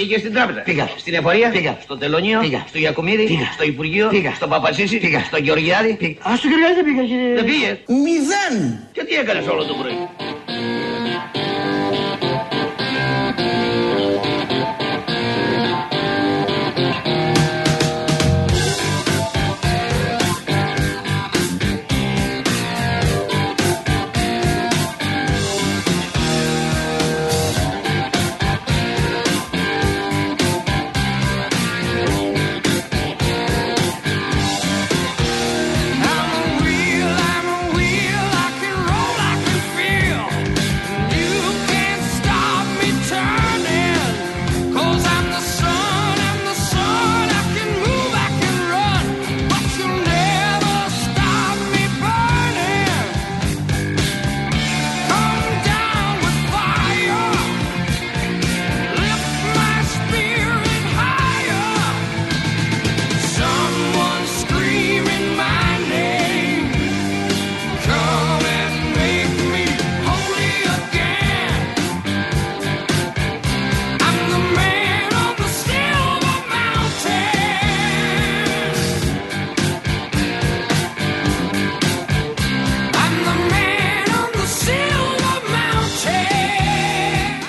Πήγε στην τράπεζα. Πήγα. Στην εφορία. Πήγα. Στο τελωνίο. Πήγα. Στο Γιακουμίδη. Πήγα. Στο Υπουργείο. Πήγα. Στο Παπασίση. Πήγα. Στο Γεωργιάδη. Α, στο Γεωργιάδη δεν πήγα. κύριε. Δεν πήγες. Μηδέν. Και τι έκανες όλο το πρωί;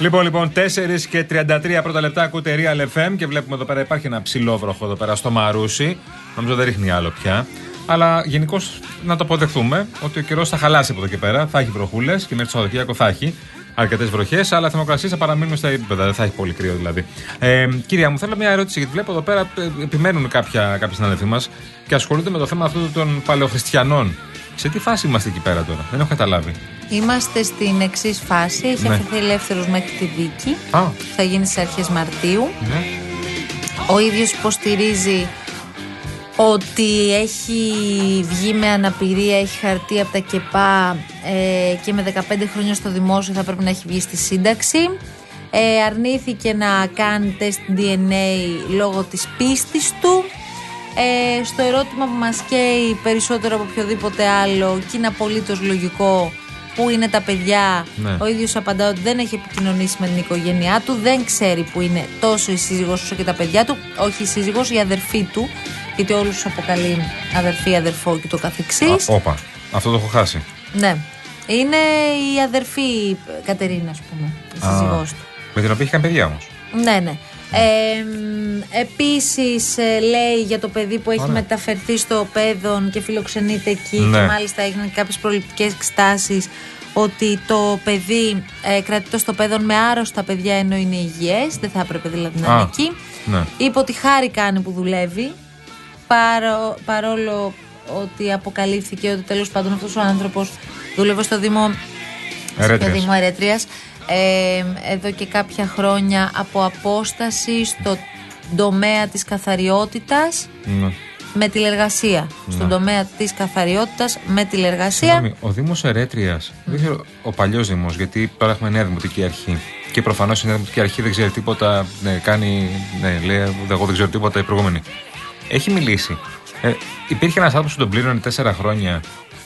Λοιπόν, λοιπόν, 4 και 33 πρώτα λεπτά ακούτε Real FM και βλέπουμε εδώ πέρα υπάρχει ένα ψηλό βροχό εδώ πέρα στο Μαρούσι. Νομίζω δεν ρίχνει άλλο πια. Αλλά γενικώς να το αποδεχθούμε ότι ο καιρός θα χαλάσει από εδώ και πέρα. Θα έχει βροχούλες και μέχρι το Σαββατοκύριακο θα έχει αρκετές βροχές. Αλλά θερμοκρασίες θα παραμείνουν στα επίπεδα. Δεν θα έχει πολύ κρύο δηλαδή. Ε, κυρία μου, θέλω μια ερώτηση γιατί βλέπω εδώ πέρα ε, επιμένουν κάποια, κάποιοι συναδελφοί μας και ασχολούνται με το θέμα αυτού των παλαιοχριστιανών. Σε τι φάση είμαστε εκεί πέρα τώρα, δεν έχω καταλάβει. Είμαστε στην εξής φάση. Έχει Ναι. αφαιθεί ελεύθερος μέχρι τη δίκη. Α, Θα γίνει στις αρχές Μαρτίου. ναι. Ο ίδιος υποστηρίζει ότι έχει βγει με αναπηρία, έχει χαρτί από τα ΚΕΠΑ ε, και με 15 χρόνια στο δημόσιο θα πρέπει να έχει βγει στη σύνταξη. Ε, αρνήθηκε να κάνει τεστ DNA λόγω της πίστης του. Ε, στο ερώτημα που μας καίει περισσότερο από οποιοδήποτε άλλο και είναι απολύτως λογικό που είναι τα παιδιά Ναι. ο ίδιος απαντά ότι δεν έχει επικοινωνήσει με την οικογένειά του δεν ξέρει που είναι τόσο η σύζυγος όσο και τα παιδιά του όχι η σύζυγος, η αδερφή του γιατί όλους τους αποκαλεί αδερφή, αδερφό και το καθεξής Α, Όπα, αυτό το έχω χάσει. ναι. είναι η αδερφή Κατερίνα ας πούμε η Α, σύζυγός του Με την οποία έχει κάνει παιδιά όμως. ναι, ναι. Ε, μ, επίσης ε, λέει για το παιδί που έχει Ωραία. μεταφερθεί στο παιδόν και φιλοξενείται εκεί Ναι. και μάλιστα έγιναν κάποιες προληπτικές εξτάσεις ότι το παιδί ε, κρατείται στο παιδόν με άρρωστα παιδιά ενώ είναι υγιές, δεν θα έπρεπε δηλαδή να Α, είναι εκεί. ναι. Είπε ότι χάρη κάνει που δουλεύει παρό, παρόλο ότι αποκαλύφθηκε ότι τέλος πάντων αυτός ο άνθρωπος δούλευε στο Δήμο Ερέτριας. στο Δήμο Ερέτριας ε, εδώ και κάποια χρόνια από απόσταση στο τομέα της καθαριότητας Ναι. με τηλεργασία. Στον τομέα της καθαριότητας με τηλεργασία. Συγγνώμη, ο Δήμος Ερέτριας, δεν ξέρω, ο παλιός Δήμος, γιατί τώρα έχουμε νέα δημοτική αρχή. Και προφανώς η νέα δημοτική αρχή δεν ξέρει τίποτα. Ναι, κάνει. Ναι, λέει, εγώ δεν ξέρω τίποτα η προηγούμενη. Έχει μιλήσει. Ε, υπήρχε ένας άνθρωπος που τον πλήρωνε τέσσερα χρόνια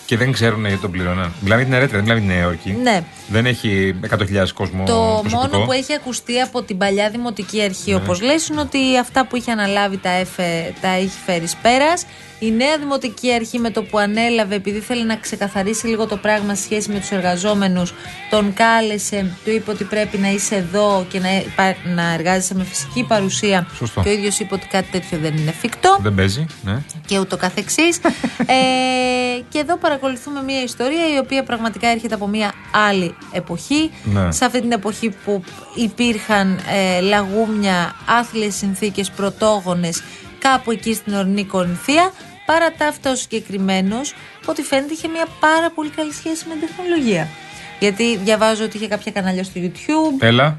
και δεν ξέρουν γιατί τον πλήρωναν. Μιλάμε για την Ερέτρια, δεν μιλάμε για την Νέα Υόρκη. Ναι. Δεν έχει 100.000 κόσμο. Το προσωπικό. μόνο που έχει ακουστεί από την παλιά δημοτική αρχή, όπως λες, είναι ότι αυτά που είχε αναλάβει τα, έφε, τα έχει φέρει εις πέρας. Η νέα δημοτική αρχή με το που ανέλαβε, επειδή θέλει να ξεκαθαρίσει λίγο το πράγμα σε σχέση με τους εργαζόμενους, τον κάλεσε, του είπε ότι πρέπει να είσαι εδώ και να, υπά- να εργάζεσαι με φυσική παρουσία. Σωστό. Και ο ίδιος είπε ότι κάτι τέτοιο δεν είναι εφικτό Δεν παίζει, ναι. και ούτω καθεξής. ε, και εδώ παρακολουθούμε μια ιστορία η οποία πραγματικά έρχεται από μια άλλη εποχή. Ναι. Σε αυτή την εποχή που υπήρχαν ε, λαγούμια, άθλιες συνθήκες, πρωτόγονες κάπου εκεί στην ορεινή Κορινθία. Παρά τα αυτά ο συγκεκριμένος, ό,τι φαίνεται είχε μια πάρα πολύ καλή σχέση με την τεχνολογία. Γιατί διαβάζω ότι είχε κάποια κανάλια στο YouTube, Έλα.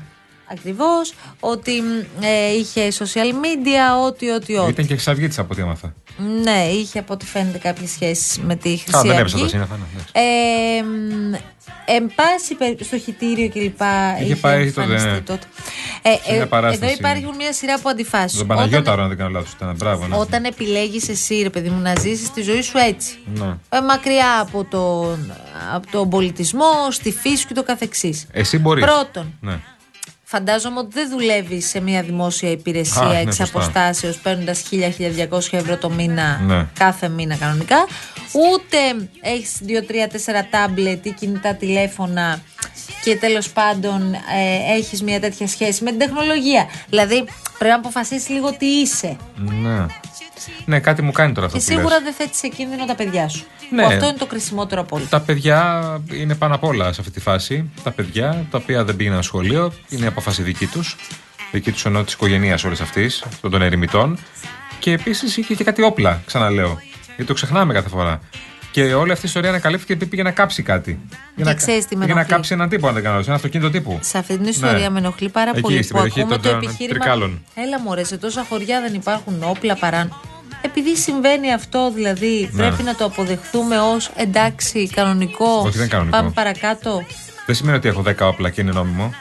Ακριβώς, ότι μ, ε, είχε social media, ό,τι, ό,τι, ό,τι. Ήταν και εξαυγήτη από ό,τι έμαθα. Ναι, είχε από ό,τι φαίνεται κάποιες σχέσεις με τη Χρυσή Α, δεν Αυγή. έπεσε τα σύννεφα. ναι, εντάξει. Ε, μ, εν πάση περι- στο χιτήριο κλπ. Είχε, πάει τότε, εμφανιστεί ναι. τότε. Ε, Σε μια ε, παράσταση. εδώ υπάρχουν μια σειρά από αντιφάσεις. Τον Παναγιώταρο, αν δεν κάνω λάθος. Ήταν μπράβο, ναι. Όταν επιλέγεις εσύ, ρε παιδί μου, να ζήσεις τη ζωή σου έτσι. Ναι. Ε, μακριά από τον, από τον πολιτισμό, στη φύση και το καθεξής. Εσύ μπορείς. Πρώτον, Ναι. Φαντάζομαι ότι δεν δουλεύει σε μια δημόσια υπηρεσία Α, ναι, εξ σωστά. αποστάσεως παίρνοντας 1000-1200 ευρώ το μήνα Ναι. κάθε μήνα κανονικά. Ούτε έχεις 2-3-4 τάμπλετ ή κινητά τηλέφωνα και τέλος πάντων ε, έχεις μια τέτοια σχέση με την τεχνολογία. Δηλαδή πρέπει να αποφασίσεις λίγο τι είσαι. Ναι. Ναι, κάτι μου κάνει τώρα αυτό Και που λες. σίγουρα δεν θέτεις σε κίνδυνο τα παιδιά σου. Ναι. Που αυτό είναι το κρισιμότερο από όλα. Τα παιδιά είναι πάνω απ' όλα σε αυτή τη φάση. Τα παιδιά τα οποία δεν πήγαιναν σχολείο είναι η απόφαση δική τους. Δική τους εννοώ της οικογένειας όλη αυτής, αυτών των ερημητών. Και επίσης είχε και κάτι όπλα, ξαναλέω. Γιατί το ξεχνάμε κάθε φορά. Και όλη αυτή η ιστορία ανακαλύφθηκε επειδή πήγε να κάψει κάτι. Για να, ξέρεις τι με πήγε να ενοχλεί; κάψει έναν τύπο, αν δεν κάνω λάθος, ένα αυτοκίνητο τύπου. Σε αυτή την ιστορία Ναι. με ενοχλεί πάρα Εκεί, πολύ στην που περιοχή ακούμε των- το των επιχείρημα. Τρικάλων. Έλα μωρέ, σε τόσα χωριά δεν υπάρχουν όπλα παρά. Επειδή συμβαίνει αυτό, δηλαδή Ναι. πρέπει να το αποδεχθούμε ως εντάξει, κανονικό. Όχι, δεν είναι κανονικό. Πάμε παρακάτω. Δεν σημαίνει ότι έχω 10 όπλα και είναι νόμιμο.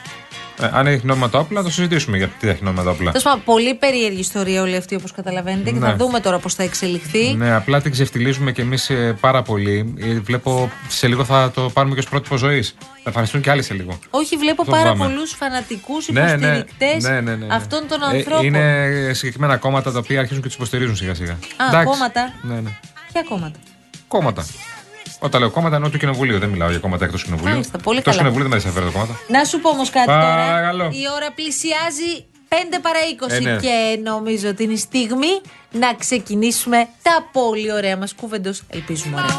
Ε, αν έχει νόμιμα τα όπλα, θα το συζητήσουμε γιατί τι έχει νόμιμα τα όπλα. Τέλος πάντων, πολύ περίεργη ιστορία όλη αυτή, όπως καταλαβαίνετε, και Ναι. θα δούμε τώρα πώς θα εξελιχθεί. Ναι, απλά την ξεφτιλίζουμε κι εμείς πάρα πολύ. Ε, Βλέπω σε λίγο θα το πάρουμε και ως πρότυπο ζωής. Θα εμφανιστούν και άλλοι σε λίγο. Όχι, βλέπω Αυτό πάρα φοβάμαι. πολλούς φανατικούς Ναι, ναι, υποστηρικτές ναι, ναι, ναι, ναι. αυτών των Ε, ανθρώπων. είναι συγκεκριμένα κόμματα τα οποία αρχίζουν και τους υποστηρίζουν σιγά σιγά. Α, κόμματα. Ναι, ναι. Ποια κόμματα; Κόμματα. Όταν λέω κόμματα εννοώ του κοινοβουλίου. Δεν μιλάω για κόμματα εκτό κοινοβουλίου. Μάλιστα, πολύ Εκτός καλά. κοινοβουλίου δεν με ενδιαφέρει το κόμματα. Να σου πω όμω κάτι Παρακαλώ. τώρα. Η ώρα πλησιάζει 5 παρά 20 Ε, ναι. και νομίζω ότι είναι η στιγμή να ξεκινήσουμε τα πολύ ωραία μα κούβεντο. Ελπίζουμε ωραία.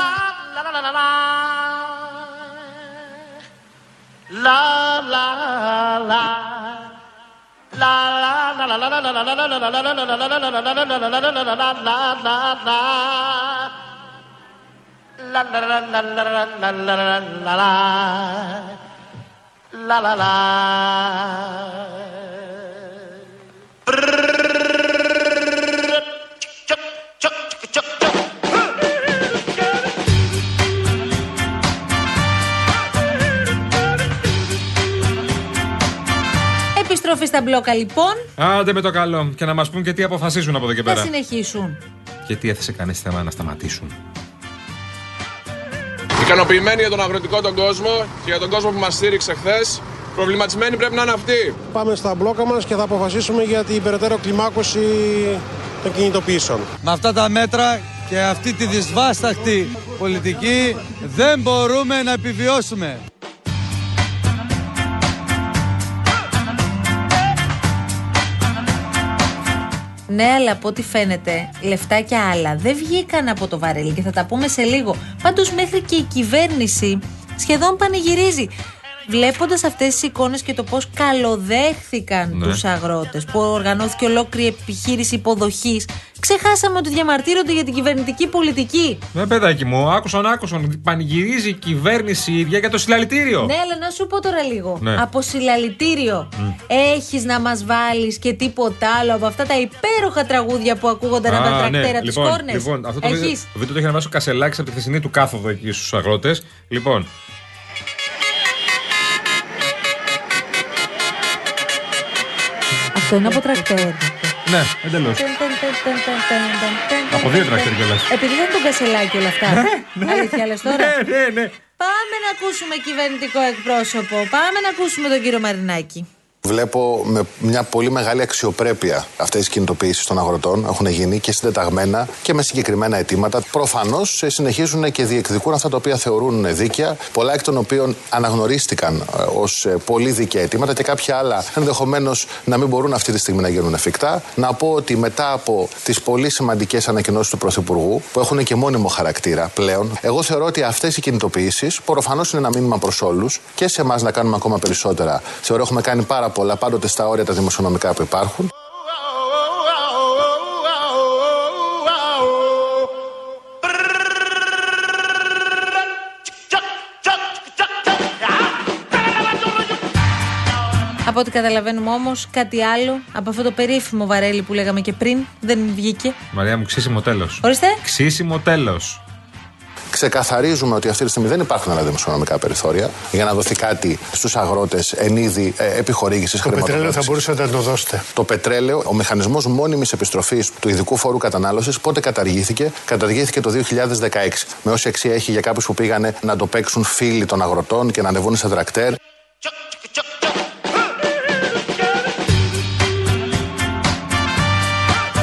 Επιστροφή στα μπλόκα λοιπόν. Άντε με το καλό. Και να μας πούν και τι αποφασίζουν από εδώ και Θα πέρα. συνεχίσουν. Και τι έθεσε κανείς θέμα να σταματήσουν. Ικανοποιημένοι για τον αγροτικό τον κόσμο και για τον κόσμο που μας στήριξε χθες. Προβληματισμένοι πρέπει να είναι αυτοί. Πάμε στα μπλόκα μας και θα αποφασίσουμε για την περαιτέρω κλιμάκωση των κινητοποιήσεων. Με αυτά τα μέτρα και αυτή τη δυσβάσταχτη πολιτική δεν μπορούμε να επιβιώσουμε. Ναι, αλλά από ό,τι φαίνεται, λεφτά και άλλα δεν βγήκαν από το βαρέλι και θα τα πούμε σε λίγο. Πάντως, μέχρι και η κυβέρνηση σχεδόν πανηγυρίζει. Βλέποντας αυτές τις εικόνες και το πώς καλοδέχθηκαν Ναι. τους του αγρότες, που οργανώθηκε ολόκληρη επιχείρηση υποδοχής, ξεχάσαμε ότι διαμαρτύρονται για την κυβερνητική πολιτική. Ναι, παιδάκι μου, άκουσαν, άκουσαν. Πανηγυρίζει η κυβέρνηση η ίδια για το συλλαλητήριο. Ναι, αλλά να σου πω τώρα λίγο. Ναι. Από συλλαλητήριο έχεις να μας βάλεις και τίποτα άλλο από αυτά τα υπέροχα τραγούδια που ακούγονταν από τα Α, τρακτέρα της λοιπόν, κόρνες; λοιπόν, αυτό το βίντεο, Έχεις; το βίντεο το έχει ανεβάσει ο Κασελάκης από τη χθεσινή του κάθοδο εκεί στους αγρότες. Λοιπόν, Αυτό είναι από τρακτέρ. ναι, εντελώς. Από δύο τρακτέρ κιόλας. Επειδή δεν τον κασελάκι όλα αυτά. Αλήθεια λες τώρα. Ναι, ναι, ναι. Πάμε να ακούσουμε κυβερνητικό εκπρόσωπο. Πάμε να ακούσουμε τον κύριο Μαρινάκη. Βλέπω με μια πολύ μεγάλη αξιοπρέπεια αυτές τις κινητοποιήσεις των αγροτών. Έχουν γίνει και συντεταγμένα και με συγκεκριμένα αιτήματα. Προφανώς συνεχίζουν και διεκδικούν αυτά τα οποία θεωρούν δίκαια, πολλά εκ των οποίων αναγνωρίστηκαν ως πολύ δίκαια αιτήματα και κάποια άλλα ενδεχομένως να μην μπορούν αυτή τη στιγμή να γίνουν εφικτά. Να πω ότι μετά από τις πολύ σημαντικές ανακοινώσεις του Πρωθυπουργού, που έχουν και μόνιμο χαρακτήρα πλέον, εγώ θεωρώ ότι αυτές οι κινητοποιήσεις προφανώς είναι ένα μήνυμα προς όλους και σε εμάς να κάνουμε ακόμα περισσότερα. Θεωρώ έχουμε κάνει πάρα πολλά πάντοτε στα όρια τα δημοσιονομικά που υπάρχουν. Από ό,τι καταλαβαίνουμε όμως, κάτι άλλο από αυτό το περίφημο βαρέλι που λέγαμε και πριν δεν βγήκε. Μαρία μου, ξύσιμο τέλος. Ορίστε. Ξύσιμο τέλος ξεκαθαρίζουμε ότι αυτή τη στιγμή δεν υπάρχουν άλλα δημοσιονομικά περιθώρια για να δοθεί κάτι στους αγρότες εν είδη ε, επιχορήγησης Το πετρέλαιο θα μπορούσατε να το δώσετε. Το πετρέλαιο, ο μηχανισμός μόνιμης επιστροφής του ειδικού φόρου κατανάλωσης, πότε καταργήθηκε; Καταργήθηκε το 2016. Με όση αξία έχει για κάποιους που πήγανε να το παίξουν φίλοι των αγροτών και να ανεβούν σε τρακτέρ;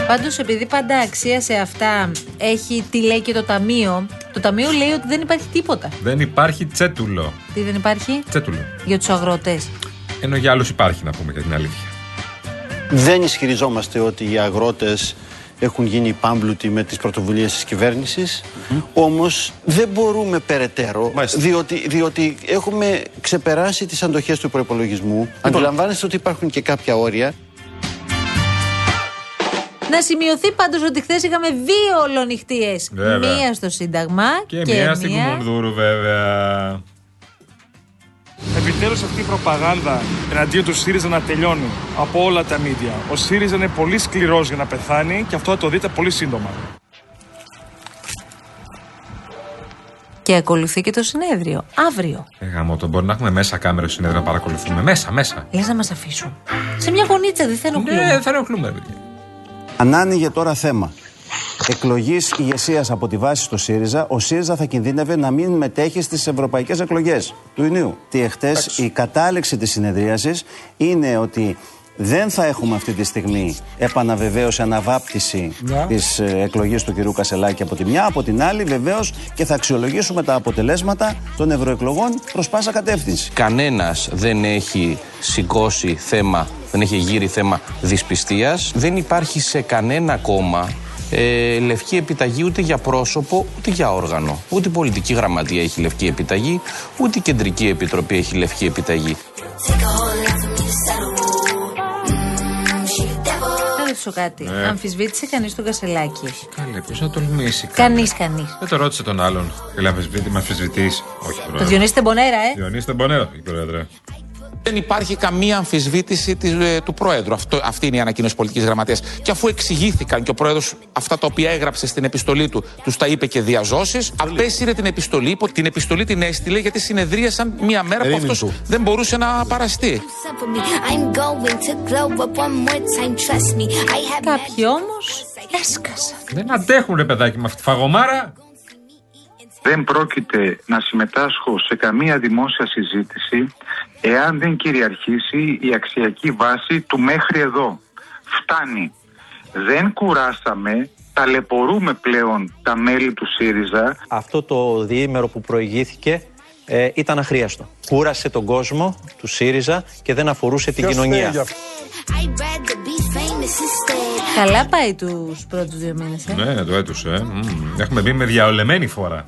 Πάντως, επειδή πάντα αξία σε αυτά έχει τι λέει και το Ταμείο, το Ταμείο λέει ότι δεν υπάρχει τίποτα. Δεν υπάρχει τσέτουλο. Τι δεν υπάρχει; Τσέτουλο. για τους αγρότες. Ενώ για άλλους υπάρχει, να πούμε και την αλήθεια. Δεν ισχυριζόμαστε ότι οι αγρότες έχουν γίνει πάμπλουτοι με τις πρωτοβουλίες της κυβέρνησης. Όμως δεν μπορούμε περαιτέρω, διότι, διότι έχουμε ξεπεράσει τις αντοχές του προπολογισμού. Αντιλαμβάνεστε ότι υπάρχουν και κάποια όρια. Να σημειωθεί πάντως ότι χθες είχαμε δύο ολονυχτίες. Βέβαια. Μία στο Σύνταγμα Και, μία στην Κουμουνδούρου, βέβαια. Επιτέλους αυτή η προπαγάνδα εναντίον του ΣΥΡΙΖΑ να τελειώνει από όλα τα μίντια. Ο ΣΥΡΙΖΑ είναι πολύ σκληρός για να πεθάνει και αυτό θα το δείτε πολύ σύντομα. Και ακολουθεί και το συνέδριο. Αύριο. Ε, γάμο, το μπορεί να έχουμε μέσα κάμερα στο συνέδριο να παρακολουθούμε. Μέσα, μέσα. Λες να μας αφήσουν. Σε μια γωνίτσα δεν θα ενοχλούμε. Ναι, θα ενοχλούμε, ρε παιδιά. Αν άνοιγε τώρα θέμα εκλογής ηγεσίας από τη βάση στο ΣΥΡΙΖΑ, ο ΣΥΡΙΖΑ θα κινδύνευε να μην μετέχει στις ευρωπαϊκές εκλογές του Ινίου. Τι εχθές η κατάληξη της συνεδρίασης είναι ότι δεν θα έχουμε αυτή τη στιγμή επαναβεβαίωση, αναβάπτιση Ναι. της εκλογής του κυρίου Κασελάκη από τη μια. Από την άλλη, βεβαίως και θα αξιολογήσουμε τα αποτελέσματα των ευρωεκλογών προς πάσα κατεύθυνση. Κανένας δεν έχει σηκώσει θέμα, δεν έχει γύρει θέμα δυσπιστίας. Δεν υπάρχει σε κανένα κόμμα ε, λευκή επιταγή ούτε για πρόσωπο ούτε για όργανο. Ούτε η πολιτική γραμματεία έχει λευκή επιταγή, ούτε η κεντρική επιτροπή έχει λευκή επιταγή. Ρωτήσω κάτι. Ναι. Αμφισβήτησε κανείς τον Κασελάκη; Καλέ, πώ να τολμήσει. Κανείς, κανείς. Δεν το ρώτησε τον άλλον. Θέλει να αμφισβητεί- με αμφισβητείς. Όχι, Το πρόεδρε. Διονύσης Τεμπονέρα, ε. Διονύσης Τεμπονέρο, η πρόεδρε. Δεν υπάρχει καμία αμφισβήτηση της, ε, του Πρόεδρου. Αυτό, αυτή είναι η ανακοίνωση πολιτικής γραμματείας. Και αφού εξηγήθηκαν και ο Πρόεδρος αυτά τα οποία έγραψε στην επιστολή του, τους τα είπε και διαζώσεις, απέσυρε την επιστολή. που Την επιστολή την έστειλε γιατί συνεδρίασαν μία μέρα που αυτός δεν μπορούσε να παραστεί. Κάποιοι όμως έσκασαν. Δεν αντέχουν, ρε παιδάκι, με αυτή τη φαγωμάρα. Δεν πρόκειται να συμμετάσχω σε καμία δημόσια συζήτηση εάν δεν κυριαρχήσει η αξιακή βάση του μέχρι εδώ. Φτάνει. Δεν κουράσαμε, ταλαιπωρούμε πλέον τα μέλη του ΣΥΡΙΖΑ. Αυτό το διήμερο που προηγήθηκε ε, ήταν αχρίαστο. Κούρασε τον κόσμο του ΣΥΡΙΖΑ και δεν αφορούσε την κοινωνία. Καλά πάει τους πρώτους δύο μήνες, ε. Ναι, το έτουσε. ε. Μμμ. Έχουμε μπει με διαολεμένη φορά.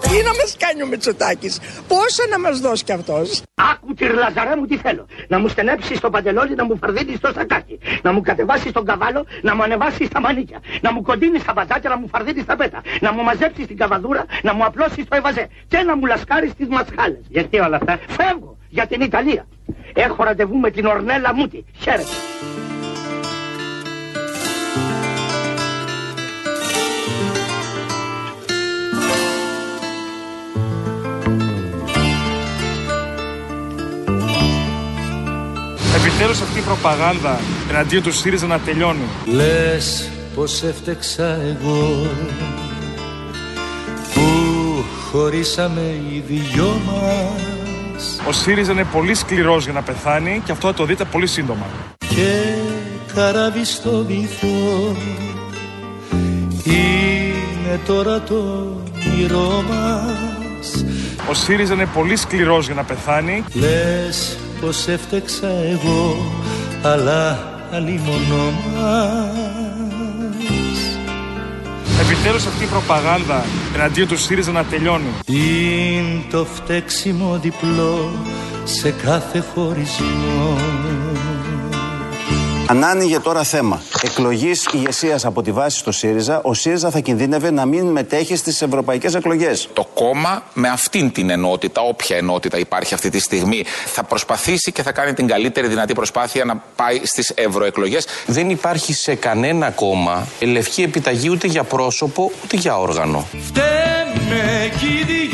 Τι να μας κάνει ο Μητσοτάκης, πόσα να μας δώσει κι αυτός. Άκου τη λαζαρέ μου τι θέλω. Να μου στενέψει στο παντελόνι, να μου φαρδίνει στο σακάκι. Να μου κατεβάσει στον καβάλο, να μου ανεβάσει στα μανίκια. Να μου κοντίνει στα μπατάκια, να μου φαρδίνει στα πέτα. Να μου μαζέψει την καβαδούρα, να μου απλώσει το ευαζέ. Και να μου λασκάρει τι μασχάλες. Γιατί όλα αυτά; Φεύγω για την Ιταλία. Έχω ραντεβού με την Ορνέλα Μούτη. Χαίρετε. Επιτέλους αυτή η προπαγάνδα εναντίον του ΣΥΡΙΖΑ να τελειώνει. Λες πως έφτεξα εγώ που χωρίσαμε οι δυο μας Ο ΣΥΡΙΖΑ είναι πολύ σκληρός για να πεθάνει και αυτό θα το δείτε πολύ σύντομα. και καράβι στο βυθό είναι τώρα το όνειρό μας Ο ΣΥΡΙΖΑ είναι πολύ σκληρός για να πεθάνει. Λες πως έφτεξα εγώ αλλά αλλήμωνο μας Επιτέλους αυτή η προπαγάνδα εναντίον του ΣΥΡΙΖΑ να τελειώνει. Είναι το φταίξιμο διπλό σε κάθε χωρισμό Αν άνοιγε τώρα θέμα εκλογής ηγεσίας από τη βάση στο ΣΥΡΙΖΑ, ο ΣΥΡΙΖΑ θα κινδύνευε να μην μετέχει στις ευρωπαϊκές εκλογές. Το κόμμα με αυτήν την ενότητα, όποια ενότητα υπάρχει αυτή τη στιγμή, θα προσπαθήσει και θα κάνει την καλύτερη δυνατή προσπάθεια να πάει στις ευρωεκλογές. Δεν υπάρχει σε κανένα κόμμα λευκή επιταγή ούτε για πρόσωπο ούτε για όργανο. Φταίμε κι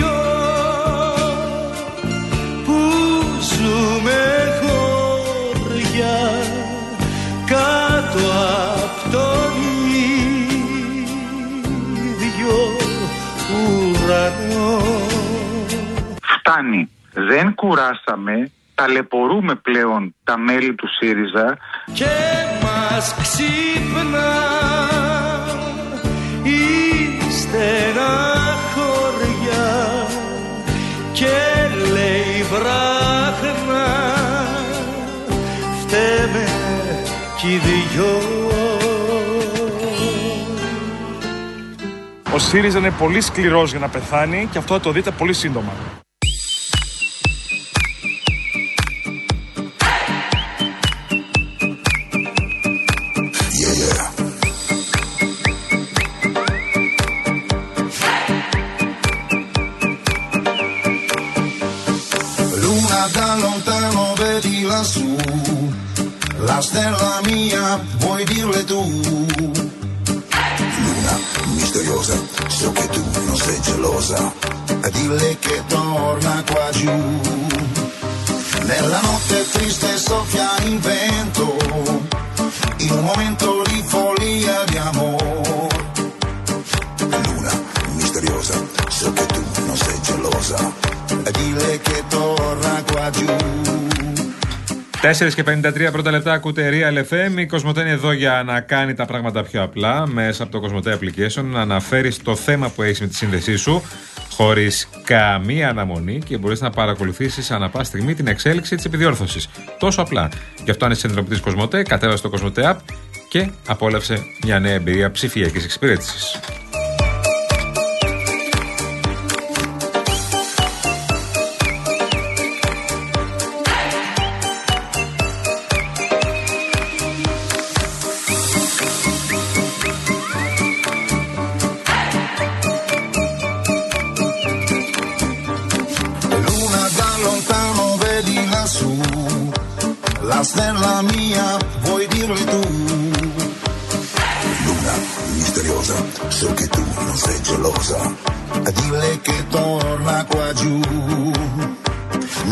Φτάνει. Δεν κουράσαμε, ταλαιπωρούμε πλέον τα μέλη του ΣΥΡΙΖΑ. και μ' μας ξύπνα η στενά χωριά και λέει βράχνα φταίμε κι οι δυο Ο ΣΥΡΙΖΑ είναι πολύ σκληρός για να πεθάνει και αυτό θα το δείτε πολύ σύντομα. La stella mia vuoi dirle tu? Luna misteriosa, so che tu non sei gelosa, dille che torna qua giù. 4 και 53 πρώτα λεπτά ακούτε Real FM. Η Κοσμοτέ είναι εδώ για να κάνει τα πράγματα πιο απλά μέσα από το Κοσμοτέ Application. Να αναφέρεις το θέμα που έχεις με τη σύνδεσή σου χωρίς καμία αναμονή και μπορείς να παρακολουθήσεις ανά πάση στιγμή την εξέλιξη της επιδιόρθωσης. Τόσο απλά. Γι' αυτό αν είσαι συνδρομητή Κοσμοτέ, κατέβασε το Κοσμοτέ App και απόλαυσε μια νέα εμπειρία ψηφιακής εξυπηρέτησης.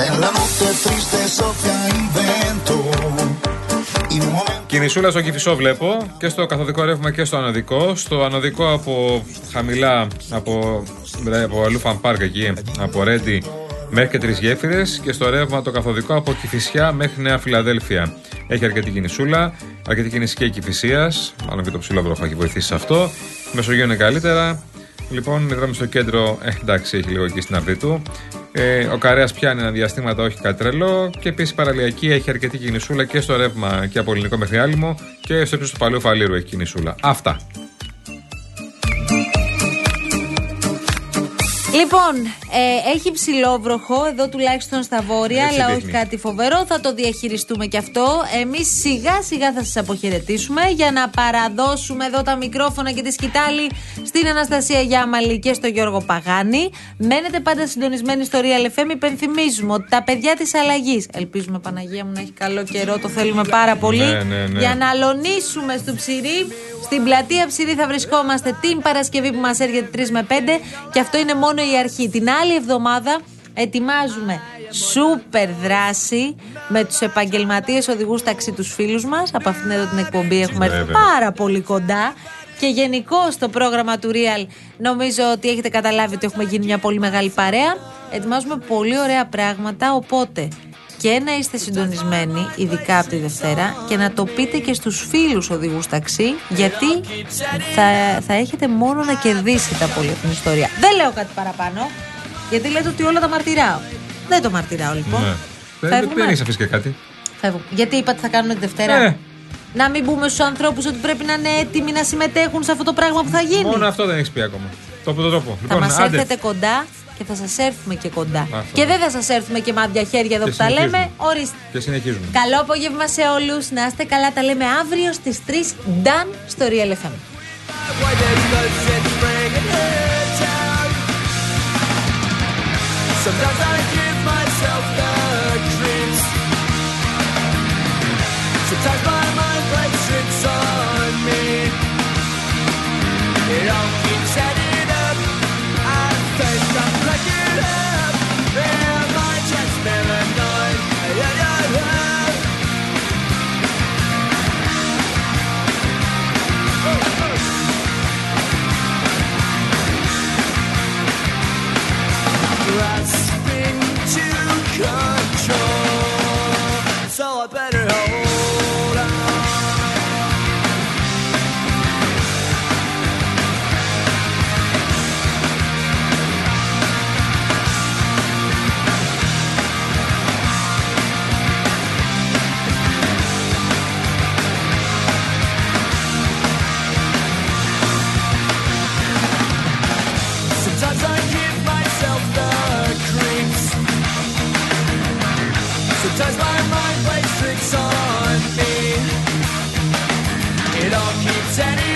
Nella notte triste soffia il vento, in un momento Κινησούλα στο Κυφισό βλέπω και στο καθοδικό ρεύμα και στο ανωδικό. Στο ανωδικό από χαμηλά, από, δηλαδή από Αλούφαν Πάρκ εκεί, από Ρέντι μέχρι και τρεις γέφυρες. Και στο ρεύμα το καθοδικό από Κυφισιά μέχρι Νέα Φιλαδέλφια. Έχει αρκετή κινησούλα, αρκετή κίνηση και Κυφυσία. Μάλλον και το ψηλό βροχό έχει βοηθήσει σε αυτό. Η Μεσογείο είναι καλύτερα. Λοιπόν, η δρόμη στο κέντρο, ε, εντάξει, έχει λίγο εκεί στην αυλή του. Ε, ο Καρέας πιάνει ένα διαστήματα, όχι κάτι τρελό. Και επίσης η παραλιακή έχει αρκετή κινησούλα και στο ρεύμα και από ελληνικό μέχρι άλυμο. Και στο ύψος του παλαιού φαλήρου έχει κινησούλα. Αυτά. Λοιπόν, ε, έχει ψηλό βροχό εδώ τουλάχιστον στα βόρεια, Έτσι αλλά δείχνει. όχι κάτι φοβερό. Θα το διαχειριστούμε και αυτό. Εμείς σιγά σιγά θα σας αποχαιρετήσουμε για να παραδώσουμε εδώ τα μικρόφωνα και τη σκητάλη στην Αναστασία Γιάμαλη και στο Γιώργο Παγάνη. Μένετε πάντα συντονισμένοι στο Real FM. Υπενθυμίζουμε ότι τα παιδιά της αλλαγής. Ελπίζουμε, Παναγία μου, να έχει καλό καιρό. Το θέλουμε πάρα πολύ. Ναι, ναι, ναι. Για να αλωνίσουμε στο ψυρί. Στην πλατεία ψυρί θα βρισκόμαστε την Παρασκευή που μας έρχεται 3 με 5 και αυτό είναι μόνο η αρχή. Την άλλη εβδομάδα ετοιμάζουμε σούπερ δράση με τους επαγγελματίες οδηγούς ταξί τους φίλους μας. Από αυτήν εδώ την εκπομπή έχουμε έρθει Βέβαια. πάρα πολύ κοντά. Και γενικώ το πρόγραμμα του Real νομίζω ότι έχετε καταλάβει ότι έχουμε γίνει μια πολύ μεγάλη παρέα. Ετοιμάζουμε πολύ ωραία πράγματα, οπότε και να είστε συντονισμένοι, ειδικά από τη Δευτέρα, και να το πείτε και στους φίλους οδηγούς ταξί, γιατί θα, θα έχετε μόνο να κερδίσετε από όλη αυτή την ιστορία. Δεν λέω κάτι παραπάνω, γιατί λέτε ότι όλα τα μαρτυράω. Δεν το μαρτυράω λοιπόν. Ναι. Δεν, Φεύγουμε. δεν έχεις αφήσει και κάτι. Φεύγουμε. Γιατί είπατε θα κάνουμε τη Δευτέρα; Ε. Να μην πούμε στους ανθρώπους ότι πρέπει να είναι έτοιμοι να συμμετέχουν σε αυτό το πράγμα που θα γίνει. Μόνο αυτό δεν έχεις πει ακόμα. Το από τον τρόπο. Θα Λοιπόν, μας άντε. έρθετε κοντά και θα σας έρθουμε και κοντά. Αυτό. Και δεν θα σας έρθουμε και με άδεια χέρια εδώ Και που τα συνεχίζουμε. λέμε. Ορίστε. Και συνεχίζουμε. Καλό απόγευμα σε όλους. Να είστε καλά. Τα λέμε αύριο στις 3. Done στο Real FM. Sometimes I give myself the Sometimes my mind plays tricks on me. It all keeps ending.